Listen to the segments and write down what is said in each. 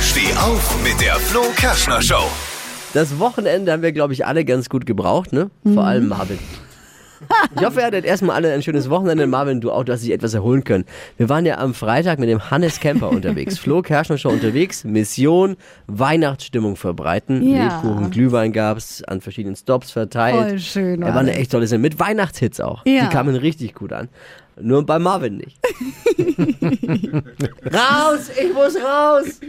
Steh auf mit der Flo Kerschner Show. Das Wochenende haben wir, glaube ich, alle ganz gut gebraucht, ne? Vor allem Marvin. Ich hoffe, ihr hattet erstmal alle ein schönes Wochenende. Marvin, du auch, du hast dich etwas erholen können. Wir waren ja am Freitag mit dem Hannes Camper unterwegs. Flo Kerschner Show unterwegs. Mission Weihnachtsstimmung verbreiten. Ja. Lebkuchen, Glühwein gab's an verschiedenen Stops verteilt. Voll schön Er war eine echt tolle Sendung. Mit Weihnachtshits auch. Ja. Die kamen richtig gut an. Nur bei Marvin nicht. raus! Ich muss raus!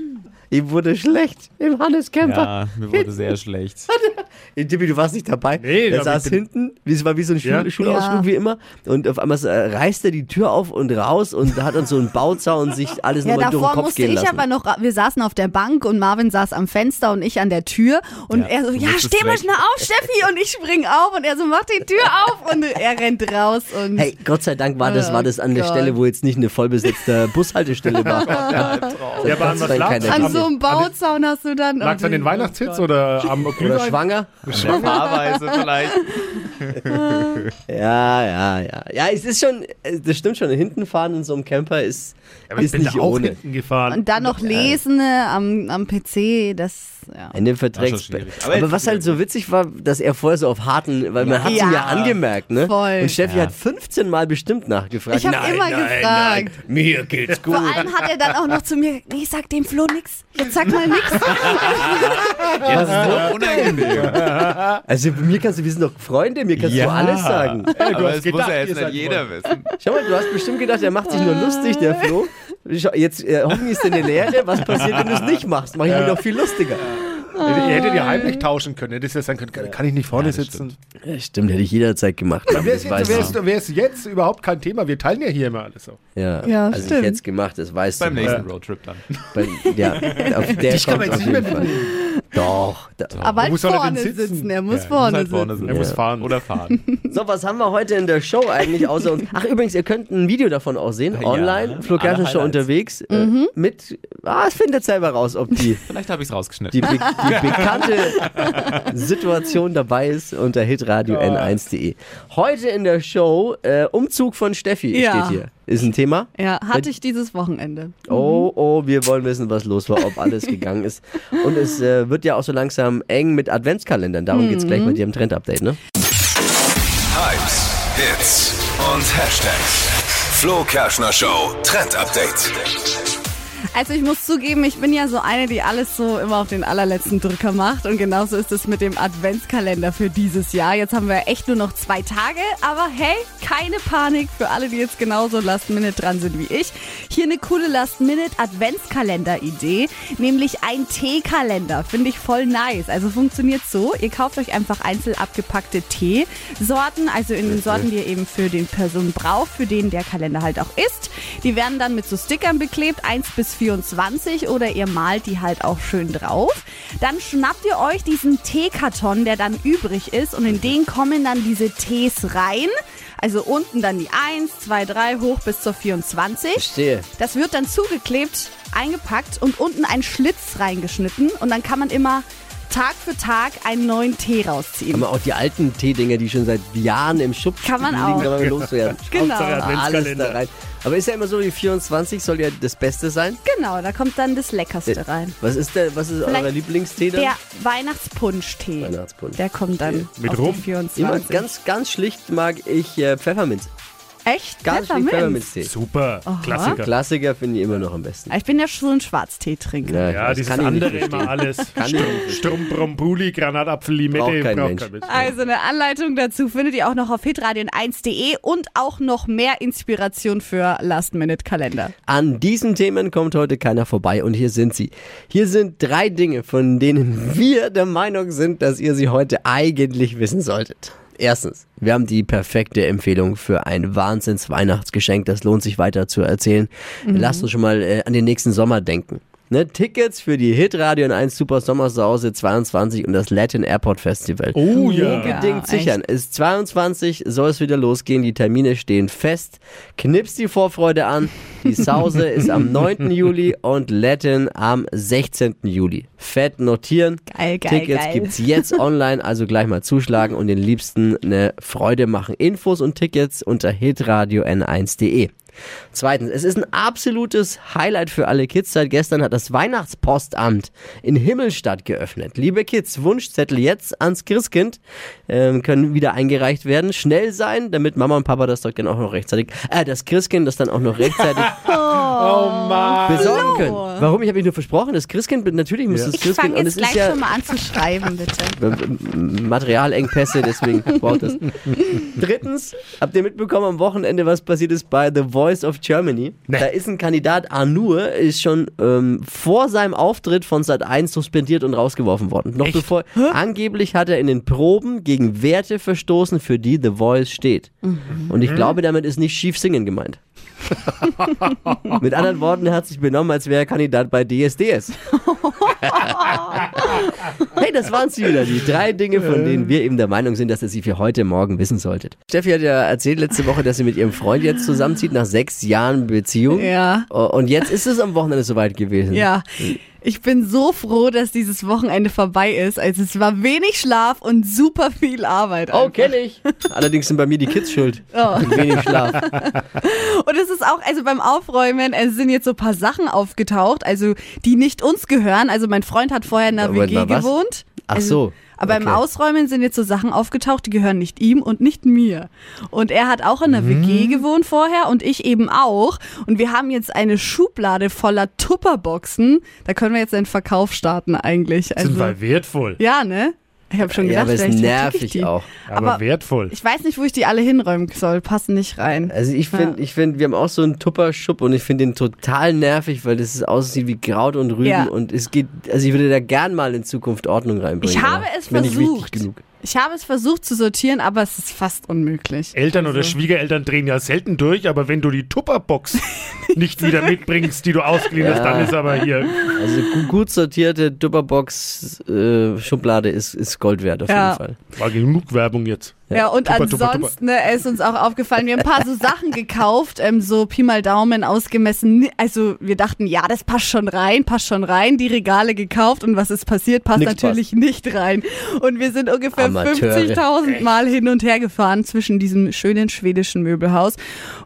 Ihm wurde schlecht im Hannes Camper. Ja, mir wurde sehr schlecht. Tippi, du warst nicht dabei. Nee, er saß ich hinten, wie es war wie so ein Schul Ja. Schulausflug Ja. wie immer. Und auf einmal äh, reißt er die Tür auf und raus und hat dann so einen Bauzaun sich alles Ja, nochmal durch den davor Kopf musste gehen ich lassen. aber noch, wir saßen auf der Bank und Marvin saß am Fenster und ich an der Tür und Ja, er so, ja, steh mal schnell auf, Steffi und ich spring auf und er so, mach die Tür auf und er rennt raus und Hey, Gott sei Dank war das, Oh war das an der Gott. Stelle, wo jetzt nicht eine vollbesetzte Bushaltestelle war. Ja, aber an was lag keine- an so einem Bauzaun hast du dann... Lag's an den Oh Weihnachtshits oder am Oder Glühwein? schwanger. Der Fahrweise vielleicht. Ja, ja, ja. Ja, es ist schon, äh, das stimmt schon. Hinten fahren in so einem Camper ist, ich ist bin nicht ohne. hinten gefahren. Und dann noch lesen äh, am, am PC, das, ja. War schon schwierig. Aber, Aber was halt so witzig war, dass er vorher so auf harten, weil man hat Ja. ihn ja angemerkt, ne? Voll. Und Steffi Ja. hat 15 Mal bestimmt nachgefragt. Ich habe immer nein, gefragt. Nein, mir geht's gut. Vor allem hat er dann auch noch zu mir, nee, sag dem Flo nix. Jetzt sag mal nix. Jetzt ist es so unangenehm. Also mir kannst du, wir sind doch Freunde, mir kannst du alles sagen. du Aber es gedacht, muss ja jetzt nicht jeder wissen. Schau mal, du hast bestimmt gedacht, er macht sich nur lustig, der Flo. Jetzt äh, hoffentlich ist dir eine Lehre. Was passiert, wenn du es nicht machst? Mach ich mich noch viel lustiger. Ihr hättet ja heimlich tauschen können. Hättet ja sagen können, kann- kann ich nicht vorne Ja, das sitzen. Ja, stimmt, hätte ich jederzeit gemacht. Wäre es Das jetzt, ich. wär's- jetzt überhaupt kein Thema. Wir teilen ja hier immer alles so. Ja, Ja, also ich stimmt. hätte es gemacht, das weißt Beim du. nächsten Roadtrip dann. Bei, ja, auf der kann man kommt jetzt auf nicht jeden Fall. Doch. Da. Aber halt er vorne sitzen? sitzen. Er muss Ja, vorne muss halt sitzen. vorne sitzen. Er muss fahren. Oder fahren. So, was haben wir heute in der Show eigentlich außer uns? Ach, übrigens, ihr könnt ein Video davon auch sehen, Ja, online. Flo alle Kerschner Show unterwegs. Äh, Mhm. mit, ah, es findet selber raus, ob die, Vielleicht habe ich es rausgeschnitten. die, be die bekannte Situation dabei ist unter hitradio n1.de. Heute in der Show, äh, Umzug von Steffi Ja. steht hier. Ist ein Thema. Ja, hatte ich dieses Wochenende. Oh, oh, wir wollen wissen, was los war, ob alles gegangen ist. Und es äh, wird ja auch so langsam eng mit Adventskalendern. Darum geht's gleich bei dir im Trend-Update, ne? Hypes, Hits und Hashtags. Flo Kerschner Show Trend Update. Also ich muss zugeben, ich bin ja so eine, die alles so immer auf den allerletzten Drücker macht. Und genauso ist es mit dem Adventskalender für dieses Jahr. Jetzt haben wir echt nur noch zwei Tage. Aber hey, keine Panik für alle, die jetzt genauso Last Minute dran sind wie ich. Hier eine coole Last Minute Adventskalender-Idee. Nämlich ein Teekalender. Finde ich voll nice. Also funktioniert so. Ihr kauft euch einfach einzeln abgepackte Teesorten. Also in den Sorten, die ihr eben für den Person braucht, für den der Kalender halt auch ist. Die werden dann mit so Stickern beklebt. 1 bis 24 oder ihr malt die halt auch schön drauf. Dann schnappt ihr euch diesen Teekarton, der dann übrig ist und in den kommen dann diese Tees rein. Also unten dann die 1, 2, 3 hoch bis zur 24. Verstehe. Das wird dann zugeklebt, eingepackt und unten ein Schlitz reingeschnitten und dann kann man immer Tag für Tag einen neuen Tee Kann rausziehen. man auch die alten Teedinger, die schon seit Jahren im Schub Kann man liegen, auch. kann man loswerden. Genau. Alles da rein. Aber ist ja immer so, die 24 soll ja das Beste sein. Genau, da kommt dann das Leckerste rein. Was ist der, was ist euer Lieblingstee dann? Der Weihnachtspunsch-Tee. Weihnachtspunsch. Der kommt dann Mit auf Rum? die 24. Immer ganz, ganz schlicht mag ich äh, Pfefferminz. Echt? Ganz Pfefferminz? Pfefferminztee. Super. Klassiker. Klassiker finde ich immer noch am besten. Ah, Ich bin ja schon ein Schwarztee-Trinker. Ja, weiß, dieses kann ich nicht andere immer alles. Kann ich nicht verstehen. Strum, Brombuli, Granatapfel, Limette. Braucht kein braucht Mensch. kein Mensch. Also eine Anleitung dazu findet ihr auch noch auf hitradion1.de und auch noch mehr Inspiration für Last-Minute-Kalender. An diesen Themen kommt heute keiner vorbei und hier sind sie. Hier sind drei Dinge, von denen wir der Meinung sind, dass ihr sie heute eigentlich wissen solltet. Erstens, wir haben die perfekte Empfehlung für ein Wahnsinns-Weihnachtsgeschenk. Das lohnt sich weiter zu erzählen. Lasst uns schon mal äh, an den nächsten Sommer denken. Ne, Tickets für die Hitradio 1 Super Sommersause 22 und das Latin Airport Festival. Oh ja. Unbedingt Ja, sichern. Ist 22, soll es wieder losgehen. Die Termine stehen fest. Knips die Vorfreude an. Die Sause ist am 9. Juli und Latin am 16. Juli. Fett notieren. Geil, geil, Tickets geil. gibt's jetzt online, also gleich mal zuschlagen und den Liebsten eine Freude machen. Infos und Tickets unter hitradio n1.de. Zweitens, es ist ein absolutes Highlight für alle Kids. Seit gestern hat das Weihnachtspostamt in Himmelstadt geöffnet. Liebe Kids, Wunschzettel jetzt ans Christkind ähm, können wieder eingereicht werden. Schnell sein, damit Mama und Papa das doch dann auch noch rechtzeitig, äh, das Christkind das dann auch noch rechtzeitig Oh Mann. besorgen können. Warum? Ich habe mich nur versprochen, das Christkind, natürlich muss das Ich Christkind fange jetzt gleich ja schon mal an zu schreiben, bitte. Materialengpässe, deswegen braucht das. Drittens, habt ihr mitbekommen am Wochenende, was passiert ist bei The Voice of Germany? Nee. Da ist ein Kandidat, Arnur, ist schon ähm, vor seinem Auftritt von Sat 1 suspendiert und rausgeworfen worden. Noch Echt? bevor, angeblich hat er in den Proben gegen Werte verstoßen, für die The Voice steht. Und ich glaube, damit ist nicht schief singen gemeint. Mit anderen Worten, er sich benommen, als wäre er Kandidat bei DSDS. Hey, das waren sie wieder, die drei Dinge, von denen wir eben der Meinung sind, dass ihr sie für heute Morgen wissen solltet. Steffi hat ja erzählt letzte Woche, dass sie mit ihrem Freund jetzt zusammenzieht nach sechs Jahren Beziehung. Ja. Und jetzt ist es am Wochenende soweit gewesen. Ja. Ich bin so froh, dass dieses Wochenende vorbei ist. Also es war wenig Schlaf und super viel Arbeit. Oh, einfach. kenn ich. Allerdings sind bei mir die Kids schuld. Oh. Mit wenig Schlaf. Und es ist auch, also beim Aufräumen, es sind jetzt so ein paar Sachen aufgetaucht, also die nicht uns gehören. Also mein Freund hat vorher in einer Moment WG mal, was? gewohnt. Ach also, so. Aber Okay. Ausräumen sind jetzt so Sachen aufgetaucht, die gehören nicht ihm und nicht mir. Und er hat auch in einer Mhm. WG gewohnt vorher und ich eben auch. Und wir haben jetzt eine Schublade voller Tupperboxen. Da können wir jetzt einen Verkauf starten eigentlich. Also, Sind weil wertvoll. ja, ne? Ich habe schon Ja, gedacht, aber es ich nervig die. auch. Aber, Aber- wertvoll. Ich weiß nicht, wo ich die alle hinräumen soll. Passen nicht rein. Also ich finde, ich finde, wir haben auch so einen Tupper-Schub und ich finde den total nervig, weil das aussieht wie Kraut und Rüben Ja. und es geht, also ich würde da gern mal in Zukunft Ordnung reinbringen. Ich habe es ist mir nicht wichtig versucht. Ich habe es versucht zu sortieren, aber es ist fast unmöglich. Eltern oder Also- Schwiegereltern drehen ja selten durch, aber wenn du die Tupperbox nicht wieder mitbringst, die du ausgeliehen hast, dann ist aber hier. Also gu- gut sortierte Tupperbox-Schublade ist, ist Gold wert auf Ja. jeden Fall. War genug Werbung jetzt. Ja, und Tupper, tupper, ansonsten ne, ist uns auch aufgefallen, wir haben ein paar so Sachen gekauft, ähm, so Pi mal Daumen ausgemessen. Also wir dachten, ja, das passt schon rein, passt schon rein. Die Regale gekauft und was ist passiert, passt Nix natürlich nicht rein. Und wir sind ungefähr Amateure. 50.000 Mal hin und her gefahren zwischen diesem schönen schwedischen Möbelhaus.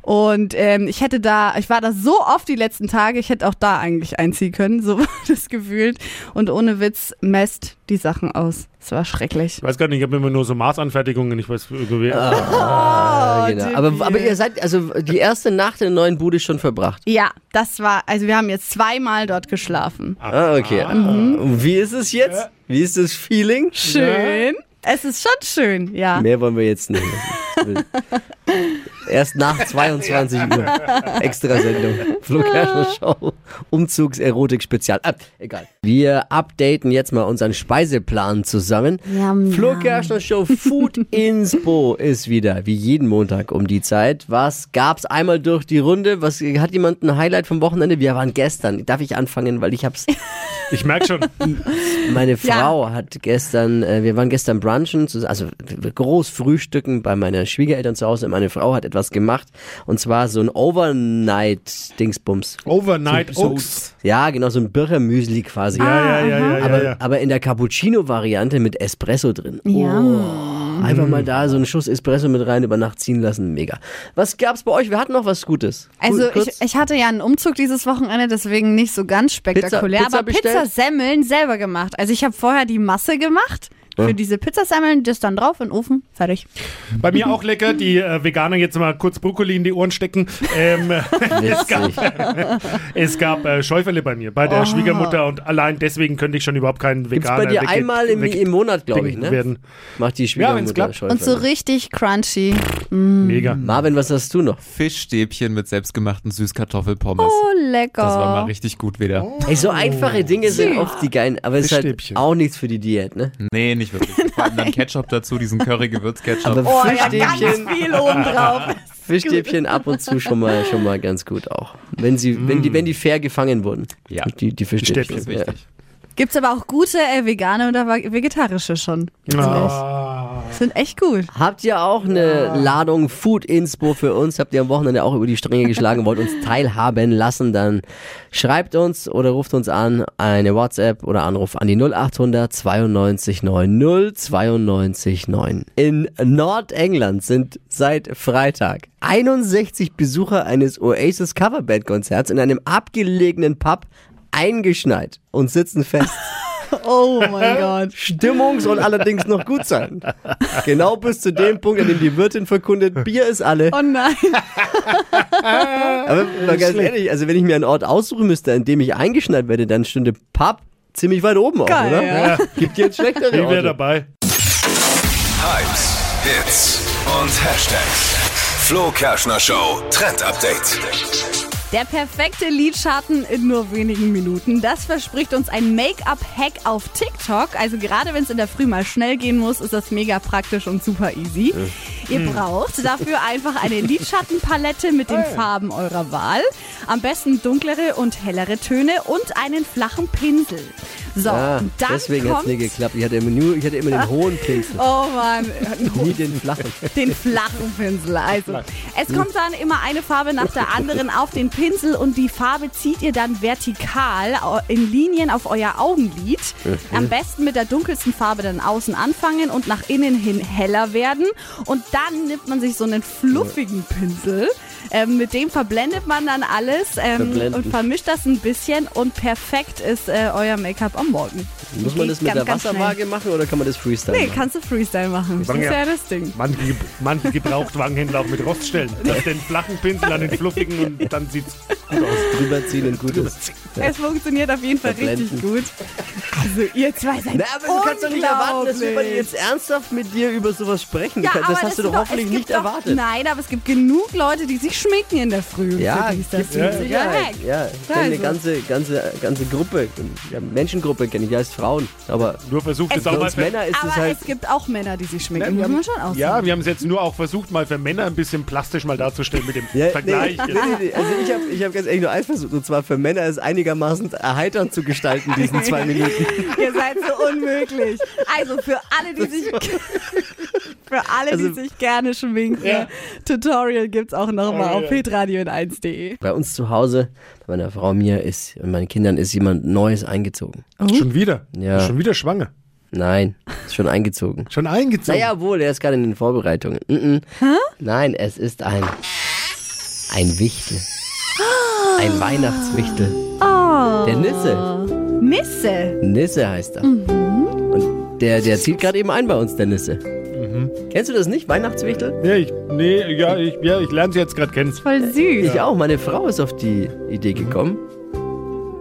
Und ähm, ich hätte da, ich war da so oft die letzten Tage, ich hätte auch da eigentlich einziehen können, so war das gefühlt. Und ohne Witz messt die Sachen aus. Es war schrecklich. Ich weiß gar nicht, ich habe immer nur so Maßanfertigungen. Ich weiß irgendwie. Ah, genau. Tippi. aber, aber ihr seid, also die erste Nacht in der neuen Bude schon verbracht. Ja, das war, also wir haben jetzt zweimal dort geschlafen. Ah, okay. Und wie ist es jetzt? Wie ist das Feeling? Schön. Es ist schon schön, ja. Mehr wollen wir jetzt nicht. Erst nach 22 Uhr. Extra Sendung. Flo Kerschner Show. Umzugs-Erotik-Spezial. Ah, egal. Wir updaten jetzt mal unseren Speiseplan zusammen. Yum, Flo yum. Kerschner Show Food Inspo ist wieder, wie jeden Montag um die Zeit. Was gab's einmal durch die Runde? Was hat jemand ein Highlight vom Wochenende? Wir waren gestern. Darf ich anfangen, weil ich hab's Ich merke schon. meine Ja. Frau hat gestern, äh, wir waren gestern brunchen, also groß frühstücken bei meiner Schwiegereltern zu Hause. Meine Frau hat etwas gemacht und zwar so ein Overnight-Dingsbums. Overnight So- Oats. Ja, genau, so ein Birchermüsli quasi. Ja, ja, ja, ja, ja, aber, ja. aber in der Cappuccino-Variante mit Espresso drin. Ja. Oh, einfach mal da so einen Schuss Espresso mit rein über Nacht ziehen lassen. Mega. Was gab's bei euch? Wir hatten noch was Gutes. Also ich, ich hatte ja einen Umzug dieses Wochenende, deswegen nicht so ganz spektakulär, Pizza aber bestellt? Pizzasemmeln selber gemacht. Also ich habe vorher die Masse gemacht für diese Pizzasemmeln, das dann drauf in den Ofen, fertig. Bei mir auch lecker. Die äh, Veganer jetzt mal kurz Brokkoli in die Ohren stecken. Ähm, es gab, es gab äh, Schäuferle bei mir, bei der Schwiegermutter und allein deswegen könnte ich schon überhaupt keinen Gibt's Veganer bei dir einmal im, im Monat, glaube ich, ne? werden. Macht die Schwiegermutter klappt. Schäuferle. Und so richtig crunchy. Mega. Marvin, was hast du noch? Fischstäbchen mit selbstgemachten Süßkartoffelpommes. Oh, lecker. Das war mal richtig gut wieder. Ey, so einfache Dinge sind oft die geilen, aber es ist halt auch nichts für die Diät, ne? Nee, nicht wirklich. Vor allem dann Ketchup dazu, diesen Curry-Gewürz-Ketchup. Aber Oh ja, ganz Fischstäbchen, viel oben drauf. Fischstäbchen ab und zu schon mal, schon mal ganz gut auch. Wenn sie, wenn die, wenn die fair gefangen wurden. Ja. Die, die Fischstäbchen. Stäbchen Das ist wichtig. Gibt's aber auch gute äh, vegane oder vegetarische schon. Ah. Sind echt gut. Habt ihr auch eine Ladung Food Inspo für uns? Habt ihr am Wochenende auch über die Stränge geschlagen, wollt uns teilhaben lassen? Dann schreibt uns oder ruft uns an, eine WhatsApp oder Anruf an die 0800 92 90 92 9. In Nordengland sind seit Freitag 61 Besucher eines Oasis Coverband Konzerts in einem abgelegenen Pub eingeschneit und sitzen fest. Oh mein Gott. Stimmung soll allerdings noch gut sein. Genau bis zu dem Punkt, an dem die Wirtin verkundet, Bier ist alle. Oh nein. Aber mal ganz ehrlich, also wenn ich mir einen Ort aussuchen müsste, an dem ich eingeschneit werde, dann stünde Pub ziemlich weit oben auch, Geil, oder? ja. Gibt jetzt schlechtere Ich wäre dabei. Hypes, Hits und Hashtags. Flo Kerschner Show Trend Update. Der perfekte Lidschatten in nur wenigen Minuten. Das verspricht uns ein Make-up-Hack auf TikTok. Also gerade wenn es in der Früh mal schnell gehen muss, ist das mega praktisch und super easy. Ihr braucht dafür einfach eine Lidschattenpalette mit den Farben eurer Wahl. Am besten dunklere und hellere Töne und einen flachen Pinsel. So, Ah, dann deswegen hat es nie geklappt. Ich hatte immer, nur, ich hatte immer den hohen Pinsel, Oh Mann, nie den flachen. den flachen Pinsel. Also, es kommt dann immer eine Farbe nach der anderen auf den Pinsel und die Farbe zieht ihr dann vertikal in Linien auf euer Augenlid. Am besten mit der dunkelsten Farbe dann außen anfangen und nach innen hin heller werden. Und dann nimmt man sich so einen fluffigen Pinsel. Ähm, mit dem verblendet man dann alles ähm, und vermischt das ein bisschen und perfekt ist äh, euer Make-up am Morgen. Muss man das mit ganz, der. Wasserwaage machen oder kann man das Freestyle Nee, machen? kannst du Freestyle machen. Das ist ja- ja das Ding. Manche, manche Gebrauchtwagenhändler auch mit Rost stellen. Das den flachen Pinsel an den fluffigen und dann sieht's gut aus. Drüberziehen und gut ist. Es funktioniert auf jeden Fall richtig Verblenden. gut. Also ihr zwei seid Na, aber du kannst doch nicht erwarten, dass wir jetzt ernsthaft mit dir über sowas sprechen. Ja, das hast du das doch hoffentlich nicht doch, erwartet. Nein, aber es gibt genug Leute, die sich schminken in der Früh. Ja, das gibt sicherer Sicherheit. Hack. Ja, ich kenne eine Also. ganze, ganze, ganze Gruppe, ja, Menschengruppe kenne ich, die heißt Frauen. Aber Nur versucht Es es auch für mal für, Männer ist Aber es halt. es gibt auch Männer, die sich schminken. wir muss haben, schon ja, wir haben es jetzt nur auch versucht, mal für Männer ein bisschen plastisch mal darzustellen mit dem Ja, Vergleich. Nee, nee, nee, also ich habe ich hab ganz ehrlich nur eins versucht, und zwar für Männer es einigermaßen erheiternd zu gestalten, diesen zwei Minuten. Ihr seid so unmöglich. Also für alle, die sich für alle, Also- die sich gerne schminken, Ja. Tutorial gibt's auch nochmal Oh, auf ja. hitradio in 1.de. Bei uns zu Hause, bei meiner Frau mir ist und meinen Kindern ist jemand Neues eingezogen. Schon wieder? Ja. Schon wieder schwanger? Nein, ist schon eingezogen. Schon eingezogen? Naja, wohl, er ist gerade in den Vorbereitungen. Mm -mm. Nein, es ist ein ein Wichtel. Ein Weihnachtswichtel. Der Nisse. Nisse. Nisse heißt er. Und der, der zieht gerade eben ein bei uns, der Nisse. Kennst du das nicht, Weihnachtswichtel? Ja, ich, nee, ja, ich, ja, ich lerne sie jetzt gerade kennen. Voll süß. Ich auch. Meine Frau ist auf die Idee gekommen.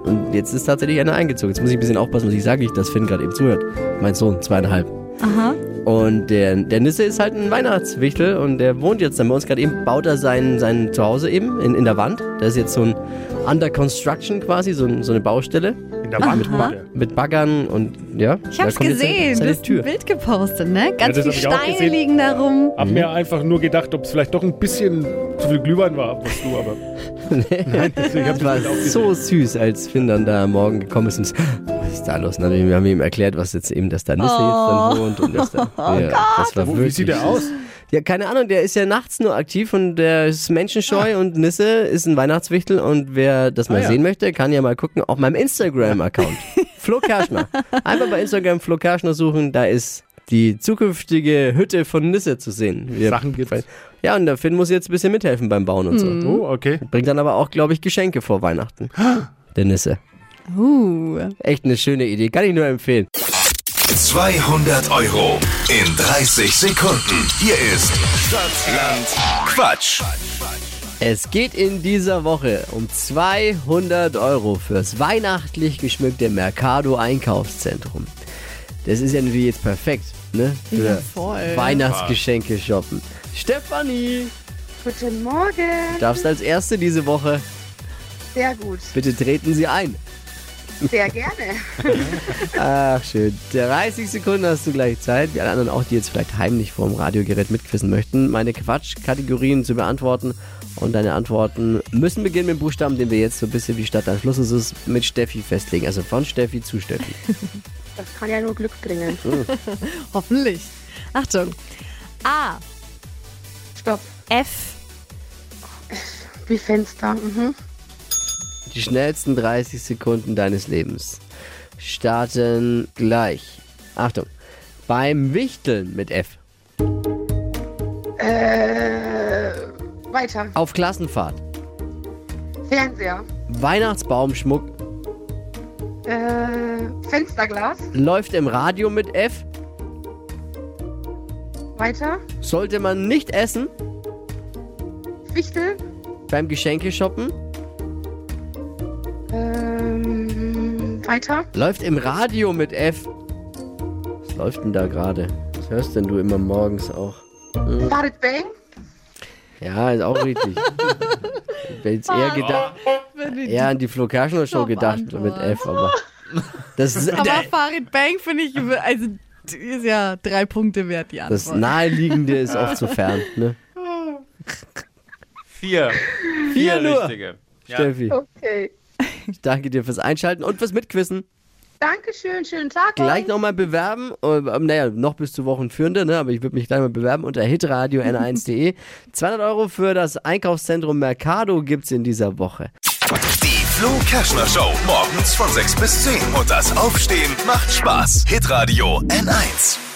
Und jetzt ist tatsächlich einer eingezogen. Jetzt muss ich ein bisschen aufpassen, was ich sage, nicht, dass Finn gerade eben zuhört. Mein Sohn, zweieinhalb. Aha. Und der, der Nisse ist halt ein Weihnachtswichtel und der wohnt jetzt dann bei uns gerade eben, baut er sein, sein Zuhause eben in, in der Wand. Da ist jetzt so ein Under Construction quasi, so, ein, so eine Baustelle In der Wand. Aha. Ja. mit Baggern und ja. Ich da hab's gesehen. Du hast ein Tür. Bild gepostet, ne? Ganz das viele Steine liegen da rum. Hab mir einfach nur gedacht, ob es vielleicht doch ein bisschen zu viel Glühwein war, was du aber. Nein, deswegen hab Das ich war das auch gesehen. so süß, als Finn dann da am Morgen gekommen ist und was ist da los? Und dann haben wir ihm erklärt, was jetzt eben, dass da Nisse jetzt dann wohnt und dass da, ja, das war Wo, wie wirklich sieht der aus? Ja, keine Ahnung, der ist ja nachts nur aktiv und der ist menschenscheu und Nisse ist ein Weihnachtswichtel und wer das mal Ah, ja. sehen möchte, kann ja mal gucken auf meinem Instagram-Account. Flo Kerschner. Einfach bei Instagram Flo Kerschner suchen, da ist die zukünftige Hütte von Nisse zu sehen. Wir- Sachen gibt's. Ja, und der Finn muss jetzt ein bisschen mithelfen beim Bauen und so. Oh, okay. Bringt dann aber auch, glaube ich, Geschenke vor Weihnachten. Der Nisse. Uh. Echt eine schöne Idee, kann ich nur empfehlen. 200 Euro in 30 Sekunden. Hier ist Stadtland Quatsch. Es geht in dieser Woche um 200 Euro fürs weihnachtlich geschmückte Mercado Einkaufszentrum. Das ist ja natürlich jetzt perfekt, ne? Für Ja, voll. Weihnachtsgeschenke shoppen. Stefanie, Guten Morgen. du darfst als Erste diese Woche, Sehr gut. bitte treten Sie ein. Sehr gerne. Ach, schön. 30 Sekunden hast du gleich Zeit. Die anderen auch, die jetzt vielleicht heimlich vorm Radiogerät mitquissen möchten, meine Quatschkategorien zu beantworten. Und deine Antworten müssen beginnen mit dem Buchstaben, den wir jetzt so ein bisschen wie Stadt am Schluss ist, es mit Steffi festlegen. Also von Steffi zu Steffi. Das kann ja nur Glück bringen. Hoffentlich. Achtung. A. Stopp. F. Wie Fenster. Mhm. Die schnellsten 30 Sekunden deines Lebens starten gleich. Achtung. Beim Wichteln mit F. Äh, weiter. Auf Klassenfahrt. Fernseher. Weihnachtsbaumschmuck. Äh, Fensterglas. Läuft im Radio mit F. Weiter. Sollte man nicht essen. Wichtel. Beim Geschenkeshoppen. Ähm, weiter. Läuft im Radio mit F. Was läuft denn da gerade? Was hörst denn du immer morgens auch? Wartet Bang. Ja, ist auch richtig. Ich hätte jetzt eher gedacht, eher an die Flo Kerschner Show gedacht mit F, aber das ist Aber Farid Bang finde ich, also ist ja drei Punkte wert, die das Antwort. Naheliegende ist oft zu fern, ne? Vier. Vier nur. richtige. Ja. Steffi, Okay. Ich danke dir fürs Einschalten und fürs Mitquissen. Dankeschön, schönen Tag. Gleich nochmal bewerben. äh, Naja, noch bis zu Wochenführende, ne? aber ich würde mich gleich mal bewerben unter hitradio n1.de. 200 Euro für das Einkaufszentrum Mercado gibt's in dieser Woche. Die Flo Kerschner Show. Morgens von 6 bis 10. Und das Aufstehen macht Spaß. Hitradio N1.